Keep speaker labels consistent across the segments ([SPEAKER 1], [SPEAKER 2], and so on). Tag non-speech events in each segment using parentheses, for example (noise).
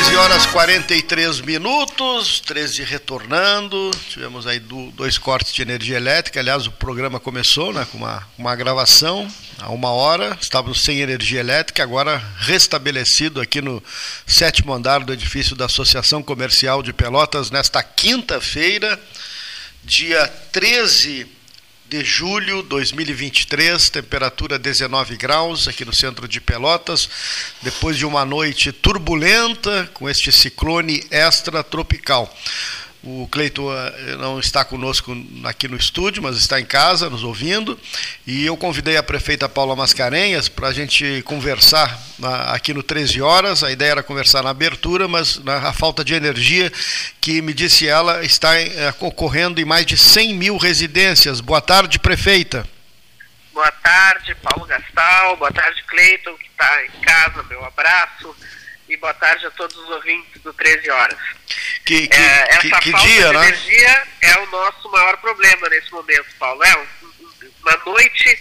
[SPEAKER 1] 13 horas 43 minutos, 13 retornando. Tivemos aí do, dois cortes de energia elétrica. Aliás, o programa começou né, com uma, uma gravação há uma hora. Estávamos sem energia elétrica, agora restabelecido aqui no sétimo andar do edifício da Associação Comercial de Pelotas, nesta quinta-feira, dia 13 de julho de 2023, temperatura 19 graus aqui no centro de Pelotas, depois de uma noite turbulenta com este ciclone extratropical. O Cleito eh, não está conosco aqui no estúdio, mas está em casa nos ouvindo. E eu convidei a prefeita Paula Mascarenhas para a gente conversar na, aqui no 13 horas. A ideia era conversar na abertura, mas na, a falta de energia, que me disse ela, está é, ocorrendo em mais de 100 mil residências. Boa tarde, prefeita.
[SPEAKER 2] Boa tarde, Paulo Gastal. Boa tarde, Cleiton, que está em casa. Meu abraço e boa tarde a todos os ouvintes do 13 Horas.
[SPEAKER 1] Que, que, é, essa que, que
[SPEAKER 2] falta
[SPEAKER 1] dia,
[SPEAKER 2] de
[SPEAKER 1] né?
[SPEAKER 2] energia é o nosso maior problema nesse momento, Paulo. É uma noite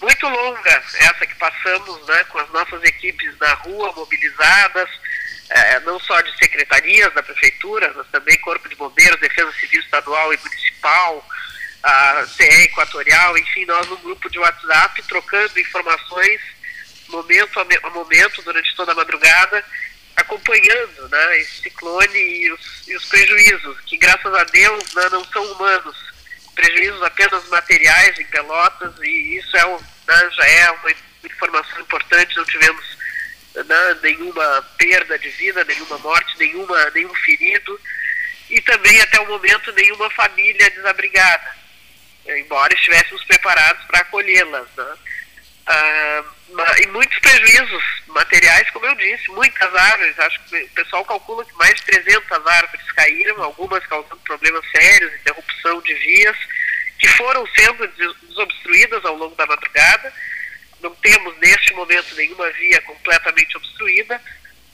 [SPEAKER 2] muito longa, essa que passamos né, com as nossas equipes na rua, mobilizadas, é, não só de secretarias da prefeitura, mas também Corpo de Bombeiros, Defesa Civil Estadual e Municipal, a CE Equatorial, enfim, nós no grupo de WhatsApp trocando informações momento a momento, durante toda a madrugada, acompanhando né, esse ciclone e os, e os prejuízos, que graças a Deus né, não são humanos, prejuízos apenas materiais em Pelotas, e isso é um, né, já é uma informação importante, não tivemos né, nenhuma perda de vida, nenhuma morte, nenhuma, nenhum ferido, e também até o momento nenhuma família desabrigada, embora estivéssemos preparados para acolhê-las. Né. Ah, e muitos prejuízos materiais, como eu disse, muitas árvores, acho que o pessoal calcula que mais de 300 árvores caíram, algumas causando problemas sérios, interrupção de vias, que foram sendo desobstruídas ao longo da madrugada. Não temos neste momento nenhuma via completamente obstruída.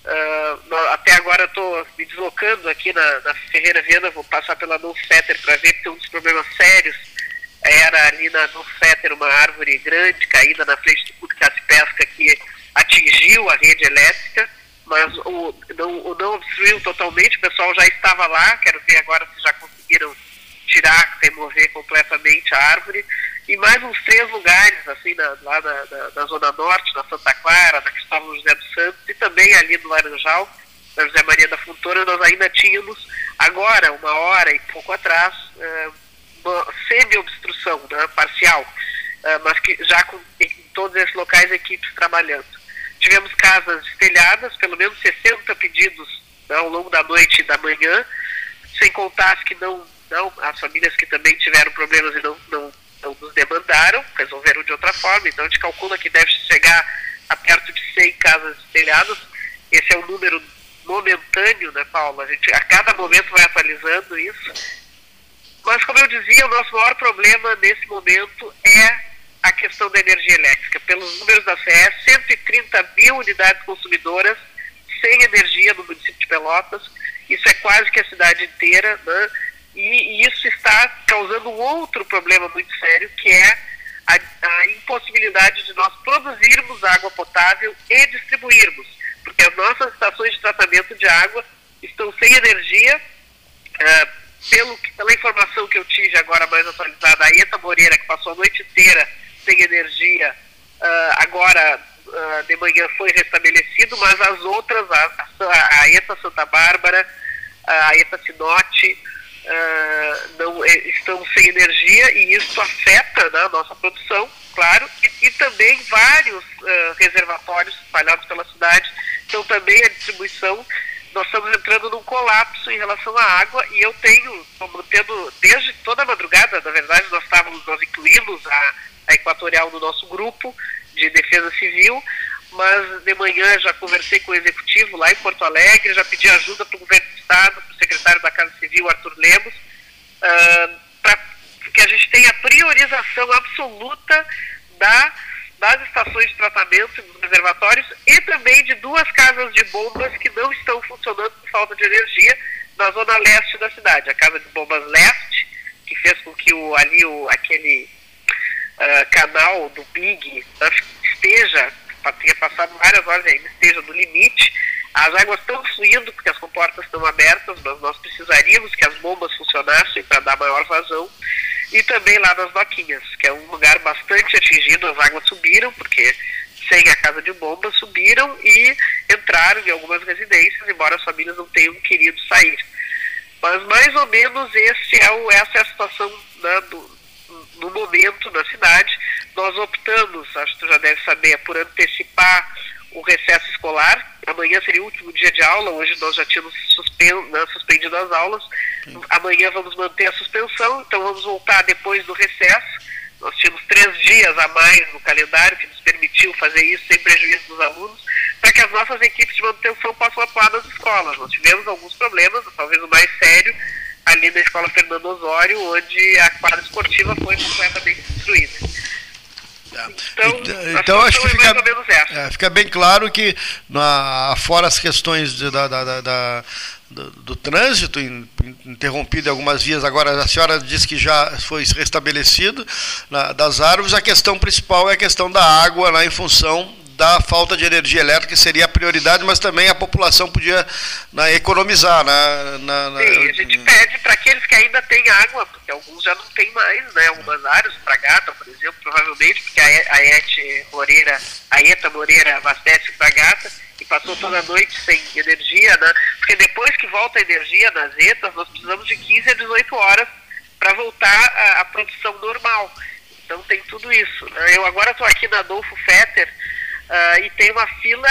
[SPEAKER 2] Uh, até agora estou me deslocando aqui na, na Ferreira Viana, vou passar pela Não Fetter para ver que tem dos problemas sérios era ali na, no Fetter uma árvore grande caída na frente do Clube de Pesca que atingiu a rede elétrica, mas o não, o não obstruiu totalmente, o pessoal já estava lá, quero ver agora se já conseguiram tirar, remover completamente a árvore, e mais uns três lugares, assim, na, lá na, na, na, Zona Norte, na Santa Clara, na Cristóvão José dos Santos, e também ali no Laranjal, na José Maria da Fontoura, nós ainda tínhamos, agora, uma hora e pouco atrás, eh, uma semi-obstrução, né, parcial, uh, mas que já com em todos esses locais equipes trabalhando. Tivemos casas telhadas, pelo menos 60 pedidos né, ao longo da noite e da manhã, sem contar as que não, não, as famílias que também tiveram problemas e não, não, não nos demandaram, resolveram de outra forma, então a gente calcula que deve chegar a perto de 100 casas telhadas, esse é o número momentâneo, né, Paulo? A gente a cada momento vai atualizando isso mas, como eu dizia, o nosso maior problema nesse momento é a questão da energia elétrica. Pelos números da CE, 130 mil unidades consumidoras sem energia no município de Pelotas. Isso é quase que a cidade inteira, né? E, e isso está causando um outro problema muito sério, que é a, a, impossibilidade de nós produzirmos água potável e distribuirmos, porque as nossas estações de tratamento de água estão sem energia. Uh, pelo, pela informação que eu tive agora mais atualizada, a ETA Moreira, que passou a noite inteira sem energia, uh, agora uh, de manhã foi restabelecido, mas as outras, a, a, ETA Santa Bárbara, a ETA Sinote, uh, não, eh, estão sem energia e isso afeta né, a nossa produção, claro, e, e também vários reservatórios espalhados pela cidade, então também a distribuição nós estamos entrando num colapso em relação à água e eu tenho, estou mantendo desde toda a madrugada, na verdade, nós estávamos, nós incluímos a, a Equatorial no nosso grupo de defesa civil, mas de manhã já conversei com o executivo lá em Porto Alegre, já pedi ajuda para o governo do Estado, para o secretário da Casa Civil, Arthur Lemos, uh, para que a gente tenha priorização absoluta da das estações de tratamento dos reservatórios e também de duas casas de bombas que não estão funcionando por falta de energia na zona leste da cidade. A casa de bombas leste, que fez com que o, ali o, aquele uh, canal do Big esteja, tenha passado várias horas ainda, esteja no limite. As águas estão fluindo porque as comportas estão abertas, mas nós precisaríamos que as bombas funcionassem para dar maior vazão. E também lá nas doquinhas, que é um lugar bastante atingido, as águas subiram, porque sem a casa de bombas subiram e entraram em algumas residências, embora as famílias não tenham querido sair. Mas mais ou menos esse é o, essa é a situação né, do, no momento na cidade. Nós optamos, acho que tu já deve saber, por antecipar o recesso escolar. Amanhã seria o último dia de aula, hoje nós já tínhamos né, suspendido as aulas. Sim. Amanhã vamos manter a suspensão, então vamos voltar depois do recesso. Nós tínhamos três dias a mais no calendário que nos permitiu fazer isso sem prejuízo dos alunos, para que as nossas equipes de manutenção possam atuar nas escolas. Nós tivemos alguns problemas, talvez o mais sério, ali na escola Fernando Osório, onde a quadra esportiva foi completamente destruída.
[SPEAKER 1] Então, então acho que é fica, é, fica bem claro que, na, fora as questões de, da, da, da do, do, trânsito interrompido em algumas vias. Agora a senhora disse que já foi restabelecido na, das árvores. A questão principal é a questão da água, né, em função da falta de energia elétrica, seria a prioridade, mas também a população podia né, economizar. Né,
[SPEAKER 2] na, na, Sim, a gente pede para aqueles que ainda têm água, porque alguns já não têm mais, né? Algumas áreas, para Gata, por exemplo, provavelmente, porque a, ET Moreira, a ETA Moreira abastece para Gata e passou toda a noite sem energia, né? Porque depois que volta a energia nas ETAs, nós precisamos de 15 a 18 horas para voltar à produção normal. Então tem tudo isso. Né? Eu agora estou aqui na Adolfo Fetter, Uh, e tem uma fila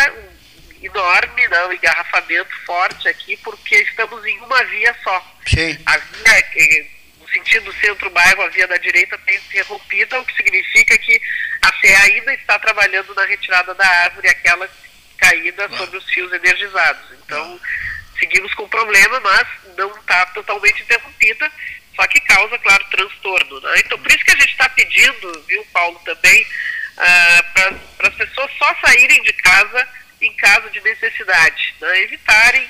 [SPEAKER 2] enorme, né, um engarrafamento forte aqui, porque estamos em uma via só.
[SPEAKER 1] Sim.
[SPEAKER 2] A via, no sentido centro-bairro, a via da direita está interrompida, o que significa que a CE ainda está trabalhando na retirada da árvore, aquela caída ah. sobre os fios energizados. Então, ah. seguimos com problema, mas não está totalmente interrompida, só que causa, claro, transtorno. Né? Então, por isso que a gente está pedindo, viu, Paulo, também ah, para as pessoas só saírem de casa em caso de necessidade, né? evitarem.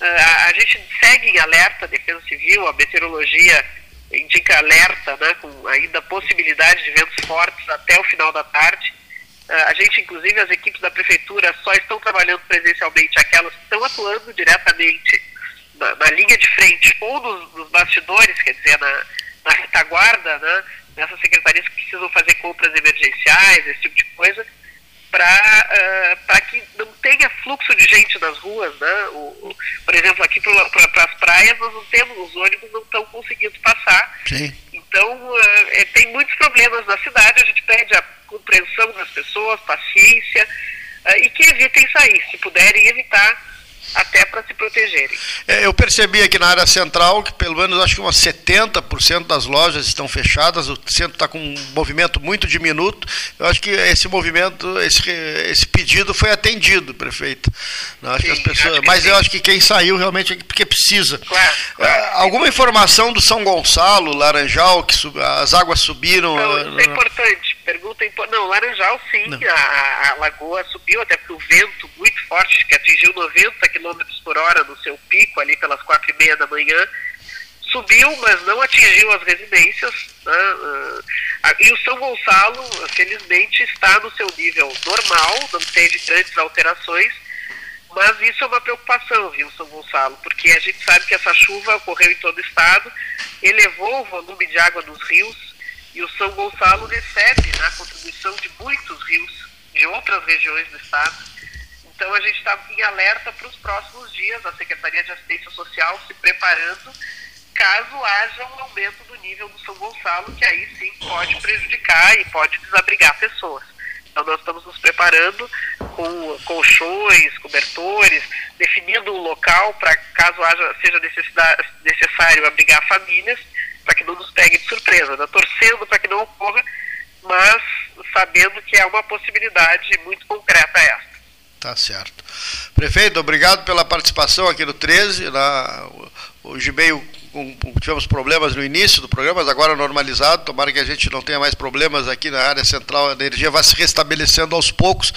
[SPEAKER 2] Uh, a gente segue em alerta, a Defesa Civil, a meteorologia indica alerta, né, com ainda possibilidade de ventos fortes até o final da tarde. Uh, a gente, inclusive, as equipes da prefeitura só estão trabalhando presencialmente aquelas que estão atuando diretamente na, na linha de frente ou nos, nos, bastidores, quer dizer, na, na retaguarda, né, nessas secretarias que precisam fazer compras emergenciais, esse tipo de coisa, para uh, que não tenha fluxo de gente nas ruas. Né? O, o por exemplo, aqui para as praias nós não temos, os ônibus não estão conseguindo passar.
[SPEAKER 1] Sim.
[SPEAKER 2] Então, uh, é, tem muitos problemas na cidade, a gente pede a compreensão das pessoas, paciência, uh, e que evitem sair, se puderem evitar até para se protegerem.
[SPEAKER 1] É, eu percebi aqui na área central que pelo menos acho que umas 70% das lojas estão fechadas, o centro está com um movimento muito diminuto. Eu acho que esse movimento, esse, esse pedido foi atendido, prefeito. Acho Sim, que as pessoas, mas sim. eu acho que quem saiu realmente é porque precisa.
[SPEAKER 2] Claro, claro.
[SPEAKER 1] É, alguma informação do São Gonçalo, Laranjal, que sub, as águas subiram?
[SPEAKER 2] Não, isso é importante. Pergunta importante. Não, Laranjal sim, a, a, lagoa subiu, até porque o vento muito forte, que atingiu 90 km por hora no seu pico, ali pelas quatro e meia da manhã, subiu, mas não atingiu as residências. Né? Ah, e o São Gonçalo, felizmente, está no seu nível normal, não teve grandes alterações, mas isso é uma preocupação, viu, São Gonçalo, porque a gente sabe que essa chuva ocorreu em todo o estado, elevou o volume de água nos rios, e o São Gonçalo recebe né, a contribuição de muitos rios de outras regiões do estado. Então a gente está em alerta para os próximos dias, a Secretaria de Assistência Social se preparando caso haja um aumento do nível do São Gonçalo, que aí sim pode prejudicar e pode desabrigar pessoas. Então nós estamos nos preparando com colchões, cobertores, definindo um local para caso haja, seja necessário abrigar famílias para que não nos pegue de surpresa, né? torcendo para que não ocorra, mas sabendo que é uma possibilidade muito concreta essa.
[SPEAKER 1] Tá certo. Prefeito, obrigado pela participação aqui no 13. Na, o Gimeio tivemos problemas no início do programa, mas agora normalizado. Tomara que a gente não tenha mais problemas aqui na área central. A energia vai se restabelecendo aos poucos,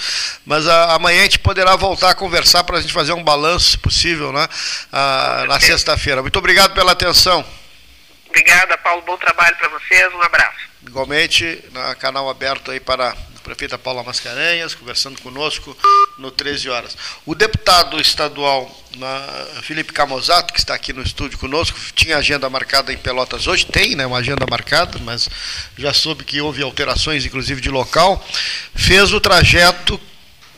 [SPEAKER 1] mas a, amanhã a gente poderá voltar a conversar para a gente fazer um balanço, se possível, né? A, na sexta-feira. Muito obrigado pela atenção.
[SPEAKER 2] Obrigada, Paulo. Bom trabalho para vocês. Um abraço.
[SPEAKER 1] Igualmente, na canal aberto aí para prefeita Paula Mascarenhas, conversando conosco no 13 horas. O deputado estadual na, Felipe Camozato, que está aqui no estúdio conosco, tinha agenda marcada em Pelotas hoje, tem né, uma agenda marcada, mas já soube que houve alterações, inclusive de local, fez o trajeto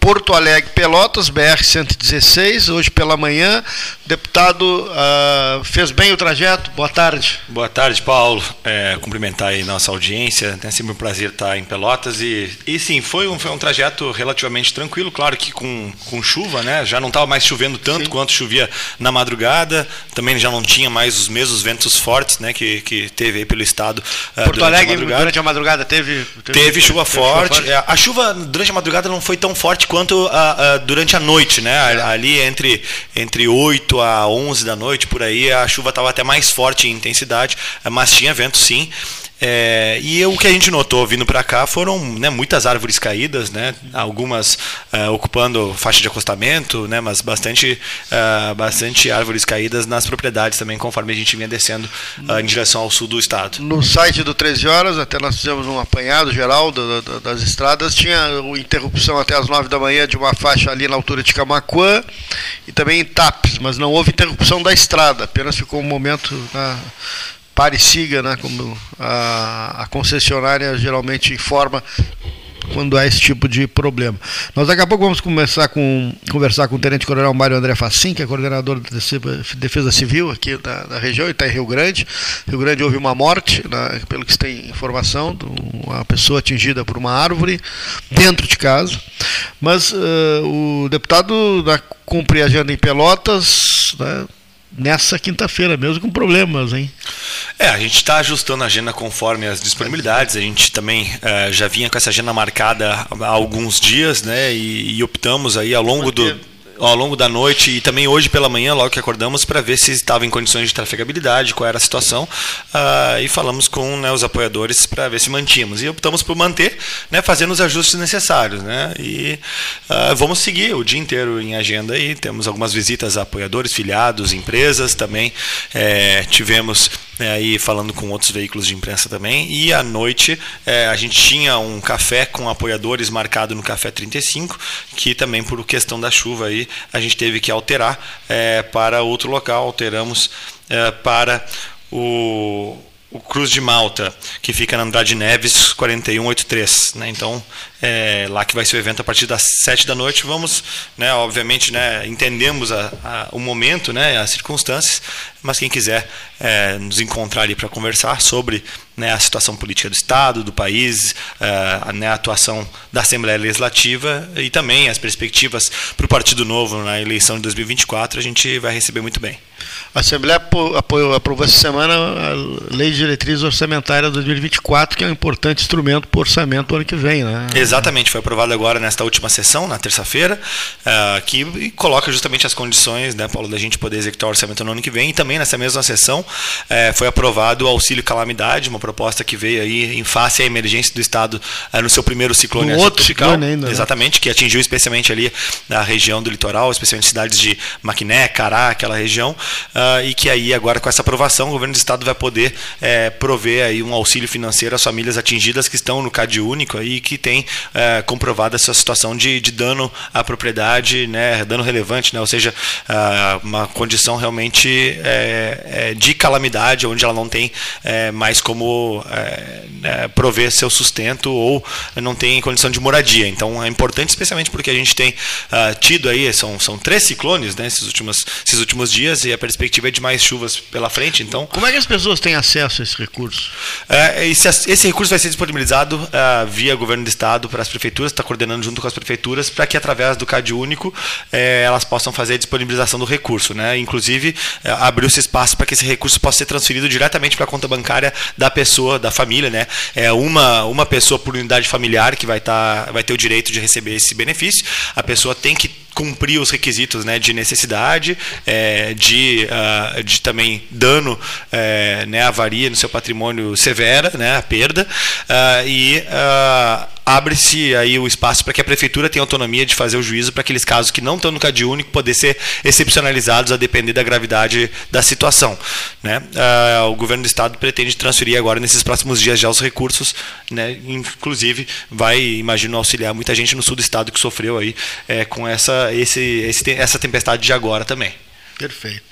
[SPEAKER 1] Porto Alegre, Pelotas, BR-116, hoje pela manhã. Deputado, uh, fez bem o trajeto? Boa tarde.
[SPEAKER 3] Boa tarde, Paulo. É, cumprimentar aí nossa audiência. É sempre um prazer estar em Pelotas. E, e sim, foi um, foi um trajeto relativamente tranquilo, claro que com, com chuva, né? Já não estava mais chovendo tanto sim. quanto chovia na madrugada. Também já não tinha mais os mesmos ventos fortes né, que, que teve aí pelo estado.
[SPEAKER 1] Uh, Porto Alegre, a durante a madrugada, teve.
[SPEAKER 3] Teve, teve chuva teve forte. Chuva forte. É, a chuva durante a madrugada não foi tão forte quanto a, a, durante a noite, né? É. Ali entre, entre 8 a 11 da noite, por aí, a chuva estava até mais forte em intensidade, mas tinha vento sim. É, e o que a gente notou vindo para cá foram né, muitas árvores caídas, né, algumas uh, ocupando faixa de acostamento, né, mas bastante, uh, bastante árvores caídas nas propriedades também, conforme a gente vinha descendo uh, em direção ao sul do estado.
[SPEAKER 1] No site do 13 Horas, até nós fizemos um apanhado geral do, do, das estradas, tinha interrupção até as 9 da manhã de uma faixa ali na altura de Camacuã e também em Tapes, mas não houve interrupção da estrada, apenas ficou um momento. Na, pare e siga, né, como a, a concessionária geralmente informa quando há esse tipo de problema. Nós daqui a pouco vamos começar com, conversar com o Tenente Coronel Mário André Facim, que é coordenador da Defesa Civil aqui da, da região, ele está em Rio Grande. Rio Grande houve uma morte, né, pelo que se tem informação, uma pessoa atingida por uma árvore dentro de casa. Mas uh, o deputado da, cumpre a agenda em Pelotas, né, nessa quinta-feira, mesmo com problemas, hein?
[SPEAKER 3] É, a gente está ajustando a agenda conforme as disponibilidades. A gente também é, já vinha com essa agenda marcada há alguns dias, né? E, e optamos aí ao longo do ao longo da noite e também hoje pela manhã, logo que acordamos, para ver se estava em condições de trafegabilidade, qual era a situação, uh, e falamos com né, os apoiadores para ver se mantínhamos. E optamos por manter, né, fazendo os ajustes necessários. Né, e uh, vamos seguir o dia inteiro em agenda aí. Temos algumas visitas a apoiadores, filiados, empresas também. É, tivemos é, aí falando com outros veículos de imprensa também. E à noite é, a gente tinha um café com apoiadores marcado no Café 35, que também por questão da chuva aí a gente teve que alterar é, para outro local. Alteramos é, para o o Cruz de Malta, que fica na Andrade Neves 4183. Né? Então, é lá que vai ser o evento a partir das 7 da noite. Vamos, né, obviamente, né, entendemos a, a, o momento, né, as circunstâncias, mas quem quiser é, nos encontrar ali para conversar sobre né, a situação política do Estado, do país, é, né, a atuação da Assembleia Legislativa e também as perspectivas para o Partido Novo na eleição de 2024, a gente vai receber muito bem.
[SPEAKER 1] A Assembleia apoiou, aprovou essa semana a Lei de Diretriz Orçamentária 2024, que é um importante instrumento para o orçamento do ano que vem. Né?
[SPEAKER 3] Exatamente, foi aprovado agora nesta última sessão, na terça-feira, uh, que coloca justamente as condições, né, Paulo, da gente poder executar o orçamento no ano que vem. E também nessa mesma sessão uh, foi aprovado o auxílio calamidade, uma proposta que veio aí em face à emergência do Estado uh, no seu primeiro ciclone
[SPEAKER 1] no outro ciclone ainda. Né?
[SPEAKER 3] Exatamente, que atingiu especialmente ali a região do litoral, especialmente cidades de Maquiné, Cará, aquela região. E que aí agora com essa aprovação o governo do estado vai poder prover aí um auxílio financeiro às famílias atingidas que estão no CAD único aí que tem é, comprovado essa situação de, de dano à propriedade, né, dano relevante, né, ou seja, uh, uma condição realmente é, é, de calamidade onde ela não tem é, mais como é, né, prover seu sustento ou não tem condição de moradia. Então é importante, especialmente porque a gente tem uh, tido aí são, são três ciclones, né, esses últimos esses últimos dias e a perspectiva perspectiva de mais chuvas pela frente. Então,
[SPEAKER 1] como é que as pessoas têm acesso a esse recurso?
[SPEAKER 3] É, esse, esse, recurso vai ser disponibilizado via governo do estado para as prefeituras, está coordenando junto com as prefeituras para que através do CAD único eh, elas possam fazer a disponibilização do recurso, né? Inclusive uh, abriu-se espaço para que esse recurso possa ser transferido diretamente para a conta bancária da pessoa, da família, né? É uma uma pessoa por unidade familiar que vai estar tá, vai ter o direito de receber esse benefício. A pessoa tem que cumprir os requisitos né, de necessidade, é, de, uh, de também dano, é, né, avaria no seu patrimônio severa, né, a perda, uh, e uh, abre-se aí o espaço para que a prefeitura tenha autonomia de fazer o juízo para aqueles casos que não estão no CAD único poder ser excepcionalizados a depender da gravidade da situação. Né? O governo do estado pretende transferir agora nesses próximos dias já os recursos, né? inclusive vai, imagino, auxiliar muita gente no sul do estado que sofreu aí é, com essa, esse, esse, essa tempestade de agora também.
[SPEAKER 1] Perfeito.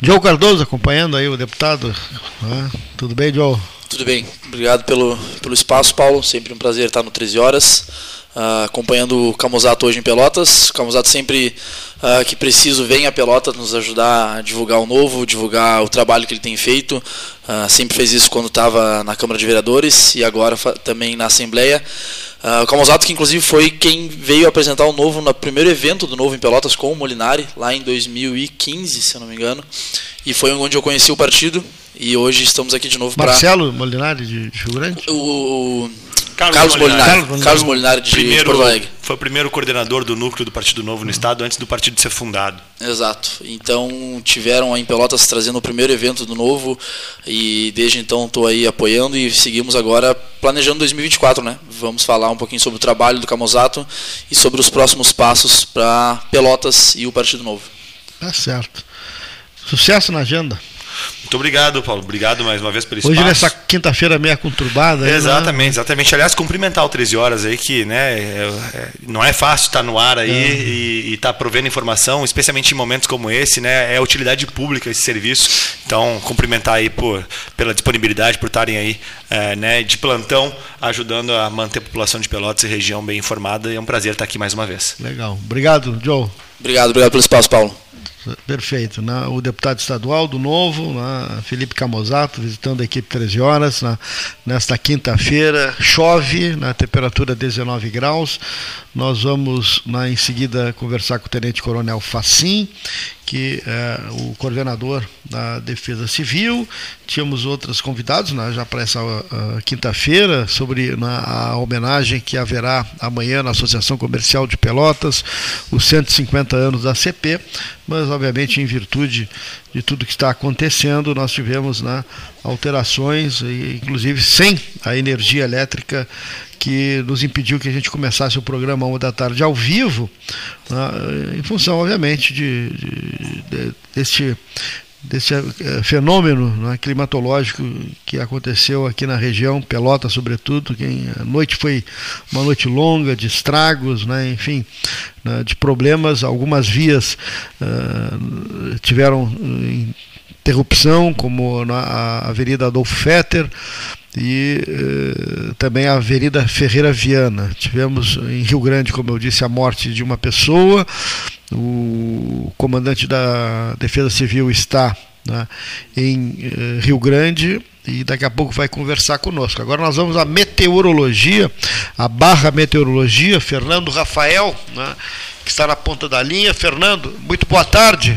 [SPEAKER 1] Joe Cardoso acompanhando aí o deputado. Ah, tudo bem, Joe?
[SPEAKER 4] Tudo bem, obrigado pelo, pelo espaço, Paulo. Sempre um prazer estar no 13 Horas, uh, acompanhando o Camusato hoje em Pelotas. O Camusato sempre uh, que preciso vem a Pelotas nos ajudar a divulgar o novo, divulgar o trabalho que ele tem feito. Uh, sempre fez isso quando estava na Câmara de Vereadores e agora também na Assembleia. O Camusato que inclusive foi quem veio apresentar o novo no primeiro evento do novo em Pelotas com o Molinari, lá em 2015, se eu não me engano. E foi onde eu conheci o partido e hoje estamos aqui de novo
[SPEAKER 1] para. Marcelo. Molinari de Rio Grande?
[SPEAKER 4] O, Carlos, Carlos Molinari. Molinari. Carlos Molinari de
[SPEAKER 3] primeiro, Porto Alegre. Foi o primeiro coordenador do núcleo do Partido Novo no Estado, antes do partido ser fundado.
[SPEAKER 4] Exato. Então tiveram em Pelotas trazendo o primeiro evento do Novo e desde então estou aí apoiando e seguimos agora planejando 2024, né? Vamos falar um pouquinho sobre o trabalho do Camozato e sobre os próximos passos para Pelotas e o Partido Novo.
[SPEAKER 1] Tá certo. Sucesso na agenda.
[SPEAKER 3] Muito obrigado, Paulo. Obrigado mais uma vez pelo
[SPEAKER 1] espaço. Hoje nessa quinta-feira meia conturbada.
[SPEAKER 3] Né? exatamente, né? exatamente. Aliás, cumprimentar o 13 horas aí, que né, é, é, não é fácil estar no ar aí é. e estar tá provendo informação, especialmente em momentos como esse, né? É utilidade pública esse serviço. Então, cumprimentar aí por, pela disponibilidade, por estarem aí é, né, de plantão, ajudando a manter a população de Pelotas e região bem informada. E é um prazer estar aqui mais uma vez.
[SPEAKER 1] Legal. Obrigado, Joe.
[SPEAKER 4] Obrigado, obrigado pelo espaço, Paulo.
[SPEAKER 1] Perfeito. Né? O deputado estadual do Novo, né? Felipe Camozato, visitando a equipe 13 horas. Né? Nesta quinta-feira, chove, na temperatura 19 graus. Nós vamos, né, em seguida, conversar com o Tenente Coronel Facim, que é o coordenador da Defesa Civil. Tínhamos outros convidados né, já para essa uh, quinta-feira sobre né, a homenagem que haverá amanhã na Associação Comercial de Pelotas, os 150 anos da CP, mas obviamente em virtude de tudo que está acontecendo, nós tivemos né, alterações, inclusive sem a energia elétrica que nos impediu que a gente começasse o programa uma da tarde ao vivo, né, em função, obviamente, de, de, de deste, eh, fenômeno né, climatológico que aconteceu aqui na região, Pelota sobretudo, que a noite foi uma noite longa de estragos, né, enfim, né, de problemas, algumas vias uh, tiveram interrupção, como na Avenida Adolfo Fetter, e eh, também a Avenida Ferreira Viana. Tivemos em Rio Grande, como eu disse, a morte de uma pessoa. O comandante da Defesa Civil está né, em eh, Rio Grande e daqui a pouco vai conversar conosco. Agora nós vamos à meteorologia, a barra meteorologia, Fernando Rafael, né, que está na ponta da linha. Fernando, muito boa tarde.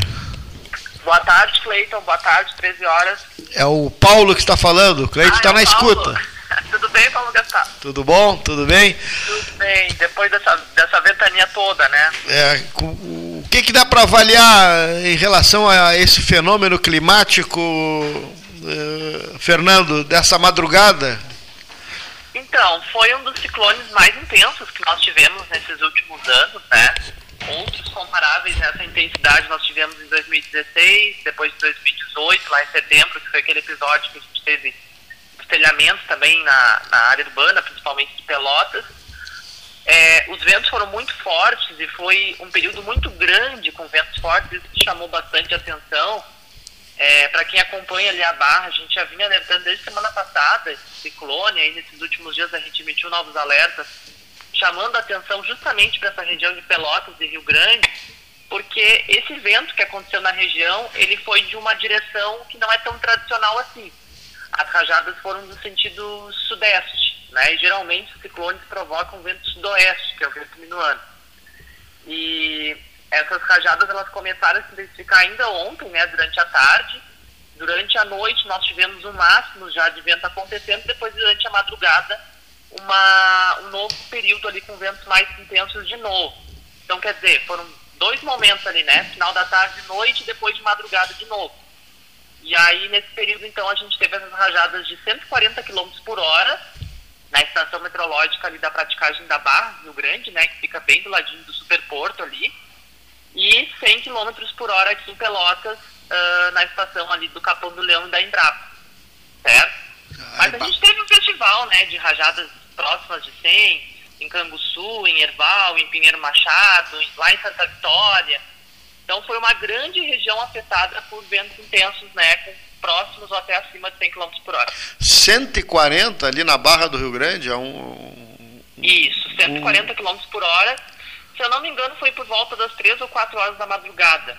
[SPEAKER 5] Boa tarde, Cleiton. Boa tarde, 13 horas.
[SPEAKER 1] É o Paulo que está falando. O Cleiton está ah, é na Paulo. escuta. (laughs)
[SPEAKER 5] Tudo bem, Paulo Gastar?
[SPEAKER 1] Tudo bom? Tudo bem?
[SPEAKER 5] Tudo bem. Depois dessa, dessa ventania toda, né?
[SPEAKER 1] É, o que, que dá para avaliar em relação a esse fenômeno climático, uh, Fernando, dessa madrugada?
[SPEAKER 5] Então, foi um dos ciclones mais intensos que nós tivemos nesses últimos anos, né? Outros comparáveis nessa intensidade nós tivemos em 2016, depois de 2018, lá em setembro, que foi aquele episódio que a gente teve estelhamento também na, na área urbana, principalmente de Pelotas. É, os ventos foram muito fortes e foi um período muito grande com ventos fortes, isso chamou bastante atenção. É, Para quem acompanha ali a barra, a gente já vinha alertando desde semana passada, esse ciclone, aí nesses últimos dias a gente emitiu novos alertas chamando a atenção justamente para essa região de Pelotas e Rio Grande, porque esse vento que aconteceu na região, ele foi de uma direção que não é tão tradicional assim. As rajadas foram no sentido sudeste, né? E geralmente os ciclones provocam vento sudoeste, que é o vento minuano. E essas rajadas elas começaram a se intensificar ainda ontem, né, durante a tarde. Durante a noite nós tivemos o máximo já de vento acontecendo, depois durante a madrugada uma, um novo período ali com ventos mais intensos de novo. Então, quer dizer, foram dois momentos ali, né? Final da tarde, noite e depois de madrugada de novo. E aí, nesse período, então, a gente teve essas rajadas de 140 km por hora na estação meteorológica ali da praticagem da Barra Rio Grande, né, que fica bem do ladinho do Superporto ali, e 100 km por hora aqui em Pelotas, uh, na estação ali do Capão do Leão e da Embrapa, certo? Mas a gente teve um festival, né, de rajadas próximas de 100, em Canguçu, em Erval, em Pinheiro Machado, lá em Santa Vitória. Então foi uma grande região afetada por ventos intensos, né, com próximos ou até acima de 100 km por hora.
[SPEAKER 1] 140 ali na Barra do Rio Grande é um...
[SPEAKER 5] Isso, 140 um... km por hora. Se eu não me engano, foi por volta das 3 ou 4 horas da madrugada,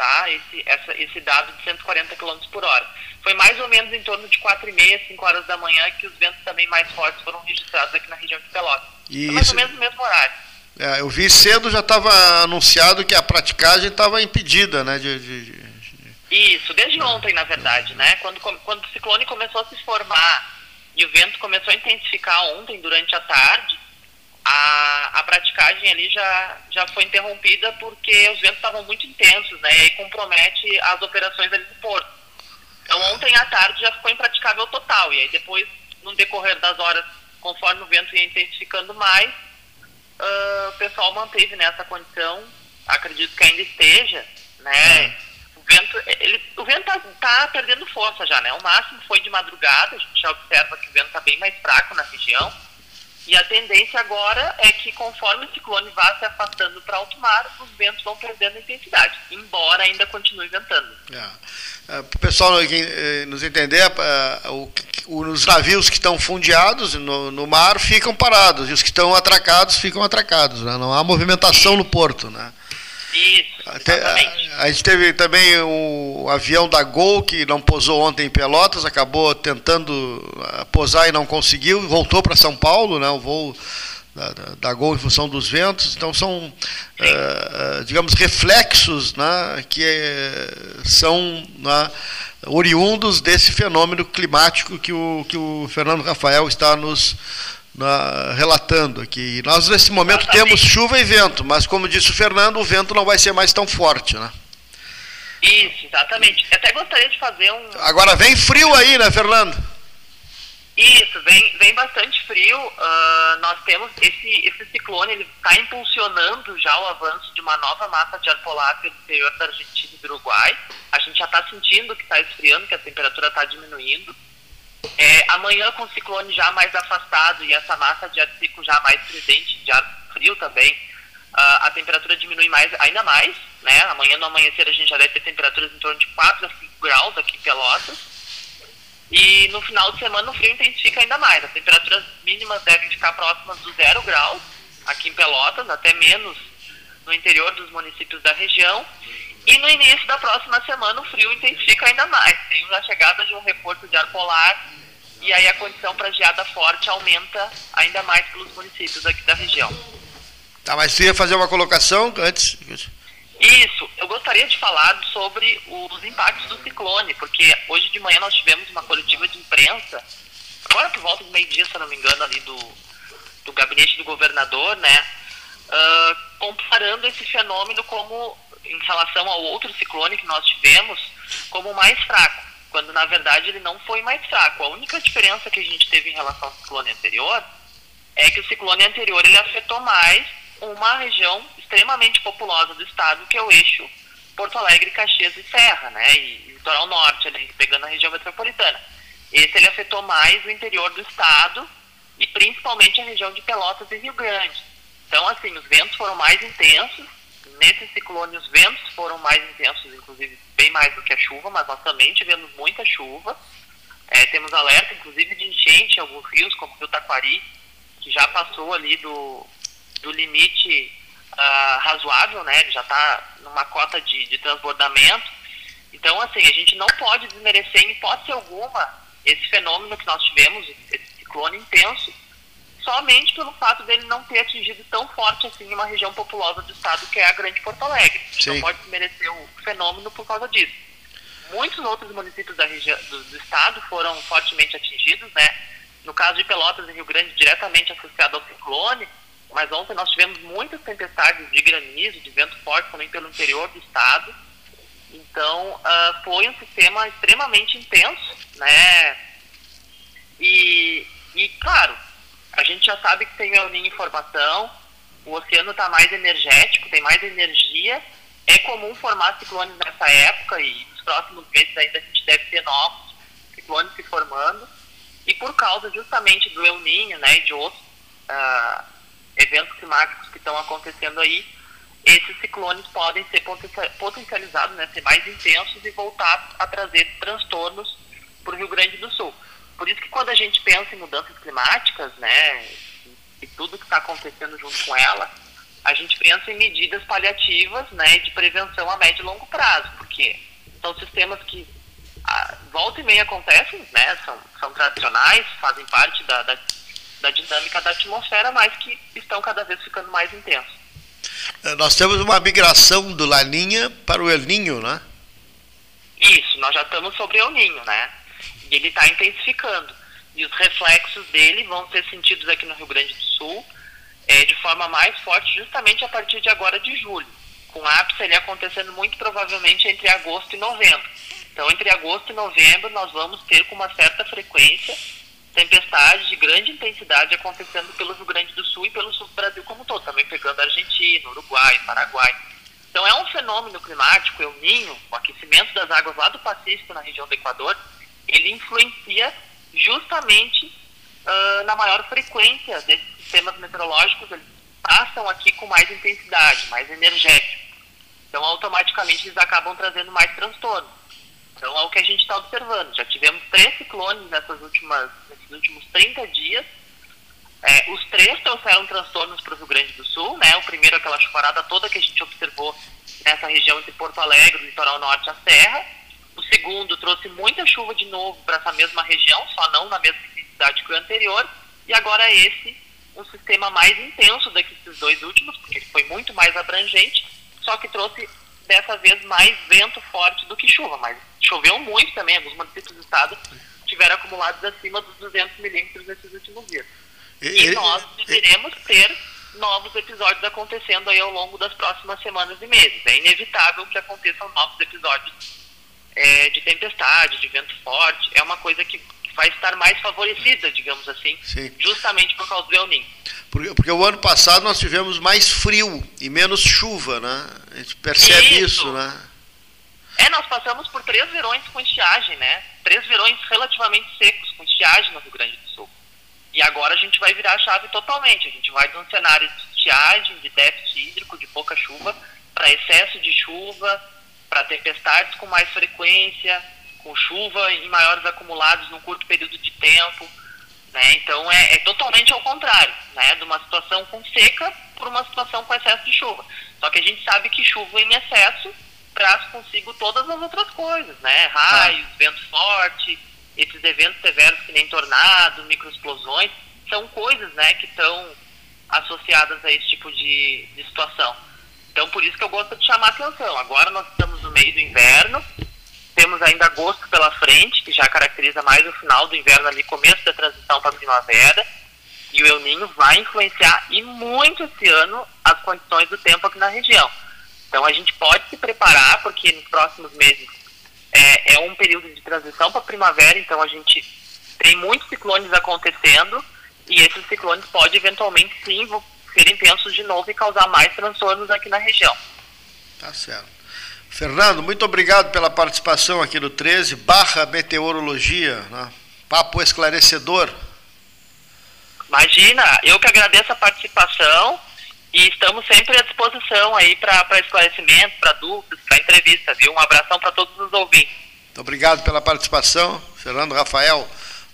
[SPEAKER 5] tá? Esse, essa, esse dado de 140 km por hora. Foi mais ou menos em torno de 4 e meia, 5 horas da manhã que os ventos também mais fortes foram registrados aqui na região de Pelotas. E Foi mais isso... ou menos no mesmo horário.
[SPEAKER 1] É, eu vi cedo, já estava anunciado que a praticagem estava impedida, né? De, de, de...
[SPEAKER 5] Isso, desde ontem, na verdade, né? Quando, quando o ciclone começou a se formar e o vento começou a intensificar ontem, durante a tarde, a, a praticagem ali já, já foi interrompida porque os ventos estavam muito intensos, né? E compromete as operações ali do porto. Então ontem à tarde já ficou impraticável total. E aí depois, no decorrer das horas, conforme o vento ia intensificando mais, uh, o pessoal manteve nessa condição. Acredito que ainda esteja, né? Uhum. O vento, ele, o vento tá, tá, perdendo força já, né? O máximo foi de madrugada, a gente já observa que o vento está bem mais fraco na região. E a tendência agora é que conforme o ciclone vá se afastando para alto mar, os ventos vão perdendo intensidade, embora ainda continue ventando. É.
[SPEAKER 1] É, para o pessoal eh, nos entender, é, os navios que estão fundeados no, no, mar ficam parados e os que estão atracados ficam atracados. Né? Não há movimentação no porto. Né?
[SPEAKER 5] Isso, Até,
[SPEAKER 1] a, a, gente teve também o avião da Gol, que não posou ontem em Pelotas, acabou tentando uh, posar e não conseguiu, voltou para São Paulo, né, o voo da, da, da, Gol em função dos ventos. Então são, uh, digamos, reflexos né, que uh, são né, oriundos desse fenômeno climático que o, que o Fernando Rafael está nos na, relatando aqui. Nós, nesse momento, Exatamente. temos chuva e vento, mas, como disse o Fernando, o vento não vai ser mais tão forte, né?
[SPEAKER 5] Isso, exatamente. Eu até gostaria de fazer um.
[SPEAKER 1] Agora vem frio aí, né, Fernando?
[SPEAKER 5] Isso, vem, vem bastante frio. Uh, nós temos esse, esse ciclone, ele está impulsionando já o avanço de uma nova massa de ar polar pelo interior da Argentina e do Uruguai. A gente já está sentindo que está esfriando, que a temperatura está diminuindo. É, amanhã, com o ciclone já mais afastado e essa massa de ar seco já mais presente, de ar frio também, uh, a temperatura diminui mais, ainda mais. Né? Amanhã no amanhecer a gente já deve ter temperaturas em torno de 4 a 5 graus aqui em Pelotas. E no final de semana o frio intensifica ainda mais. As temperaturas mínimas devem ficar próximas do zero graus aqui em Pelotas, até menos no interior dos municípios da região. E no início da próxima semana o frio intensifica ainda mais. Tem a chegada de um reforço de ar polar e aí a condição para geada forte aumenta ainda mais pelos municípios aqui da região.
[SPEAKER 1] Tá, mas você ia fazer uma colocação antes?
[SPEAKER 5] Isso, eu gostaria de falar sobre os impactos do ciclone, porque hoje de manhã nós tivemos uma coletiva de imprensa, agora por volta do meio-dia, se não me engano, ali do, do gabinete do governador, né, uh, comparando esse fenômeno como em relação ao outro ciclone que nós tivemos como mais fraco, quando na verdade ele não foi mais fraco. A única diferença que a gente teve em relação ao ciclone anterior é que o ciclone anterior ele afetou mais uma região extremamente populosa do estado, que é o eixo Porto Alegre, Caxias e Serra, né? E litoral norte, ali, pegando a região metropolitana. Esse ele afetou mais o interior do estado e principalmente a região de Pelotas e Rio Grande. Então, assim, os ventos foram mais intensos, Nesse ciclone, os ventos foram mais intensos, inclusive bem mais do que a chuva, mas nós também tivemos muita chuva. É, temos alerta, inclusive, de enchente em alguns rios, como o Rio Taquari, que já passou ali do, do limite uh, razoável, né? Ele já está numa cota de, de transbordamento. Então, assim, a gente não pode desmerecer em hipótese alguma esse fenômeno que nós tivemos, esse ciclone intenso, somente pelo fato dele não ter atingido tão forte assim uma região populosa do estado que é a Grande Porto Alegre. Sim. Não pode merecer o fenômeno por causa disso. Muitos outros municípios da região do, do, estado foram fortemente atingidos, né? No caso de Pelotas e Rio Grande, diretamente associado ao ciclone, mas ontem nós tivemos muitas tempestades de granizo, de vento forte também pelo interior do estado. Então, uh, foi um sistema extremamente intenso, né? E, e claro, A gente já sabe que tem Ninho em formação, o oceano está mais energético, tem mais energia. É comum formar ciclones nessa época e nos próximos meses ainda a gente deve ter novos ciclones se formando. E por causa justamente do El Ninho né, e de outros uh, eventos climáticos que estão acontecendo aí, esses ciclones podem ser potencializados, né, ser mais intensos e voltar a trazer transtornos para o Rio Grande do Sul. Por isso que quando a gente pensa em mudanças climáticas, né, e tudo que está acontecendo junto com ela, a gente pensa em medidas paliativas, né, de prevenção a médio e longo prazo, porque são sistemas que a, volta e meia acontecem, né, são, são tradicionais, fazem parte da, da, da dinâmica da atmosfera, mas que estão cada vez ficando mais intensos.
[SPEAKER 1] É, nós temos uma migração do Laninha para o El Ninho, né?
[SPEAKER 5] Isso, nós já estamos sobre El Ninho, né? E ele está intensificando. E os reflexos dele vão ser sentidos aqui no Rio Grande do Sul é, de forma mais forte justamente a partir de agora de julho, com ápice ali acontecendo muito provavelmente entre agosto e novembro. Então, entre agosto e novembro, nós vamos ter com uma certa frequência tempestades de grande intensidade acontecendo pelo Rio Grande do Sul e pelo sul do Brasil como um todo, também pegando Argentina, Uruguai, Paraguai. Então é um fenômeno climático, o Ninho, o aquecimento das águas lá do Pacífico, na região do Equador, ele influencia justamente uh, na maior frequência desses sistemas meteorológicos, eles passam aqui com mais intensidade, mais energético. Então automaticamente eles acabam trazendo mais transtorno. Então é o que a gente está observando. Já tivemos três ciclones nessas últimas, nesses últimos 30 dias. É, os três trouxeram transtornos para o Rio Grande do Sul, né? O primeiro aquela chuvarada toda que a gente observou nessa região entre Porto Alegre, litoral norte a Serra. O segundo trouxe muita chuva de novo para essa mesma região, só não na mesma intensidade que o anterior. E agora esse, um sistema mais intenso desses dois últimos, porque foi muito mais abrangente, só que trouxe dessa vez mais vento forte do que chuva, mas choveu muito também, alguns municípios do estado tiveram acumulados acima dos 200 milímetros nesses últimos dias. E, e nós deveremos ter novos episódios acontecendo aí ao longo das próximas semanas e meses. É inevitável que aconteçam novos episódios é, de tempestade, de vento forte. É uma coisa que vai estar mais favorecida, digamos assim, Sim. justamente por causa do El Niño.
[SPEAKER 1] Porque, porque, o ano passado nós tivemos mais frio e menos chuva, né? A gente percebe isso, isso né?
[SPEAKER 5] É, nós passamos por três verões com estiagem, né? Três verões relativamente secos com estiagem no Rio Grande do Sul. E agora a gente vai virar a chave totalmente. A gente vai de um cenário de estiagem, de déficit hídrico, de pouca chuva, para excesso de chuva, para tempestades com mais frequência, com chuva em maiores acumulados num curto período de tempo. Né? Então é, é, totalmente ao contrário, né? de uma situação com seca por uma situação com excesso de chuva. Só que a gente sabe que chuva em excesso traz consigo todas as outras coisas, né? Raios, ah. vento forte, esses eventos severos que nem tornado, microexplosões, são coisas né, que estão associadas a esse tipo de, de situação. Então por isso que eu gosto de chamar atenção. Agora nós estamos no meio do inverno, temos ainda agosto pela frente, que já caracteriza mais o final do inverno ali, começo da transição para a primavera. E o El Ninho vai influenciar e muito esse ano as condições do tempo aqui na região. Então a gente pode se preparar, porque nos próximos meses é, é um período de transição para a primavera, então a gente tem muitos ciclones acontecendo e esses ciclones podem eventualmente sim ser intensos de novo e causar mais transtornos aqui na região.
[SPEAKER 1] Tá certo. Fernando, muito obrigado pela participação aqui no 13, barra meteorologia, né? papo esclarecedor.
[SPEAKER 5] Imagina, eu que agradeço a participação e estamos sempre à disposição aí para esclarecimento, para dúvidas, para entrevista, viu? Um abração para todos os ouvintes.
[SPEAKER 1] Muito obrigado pela participação, Fernando Rafael,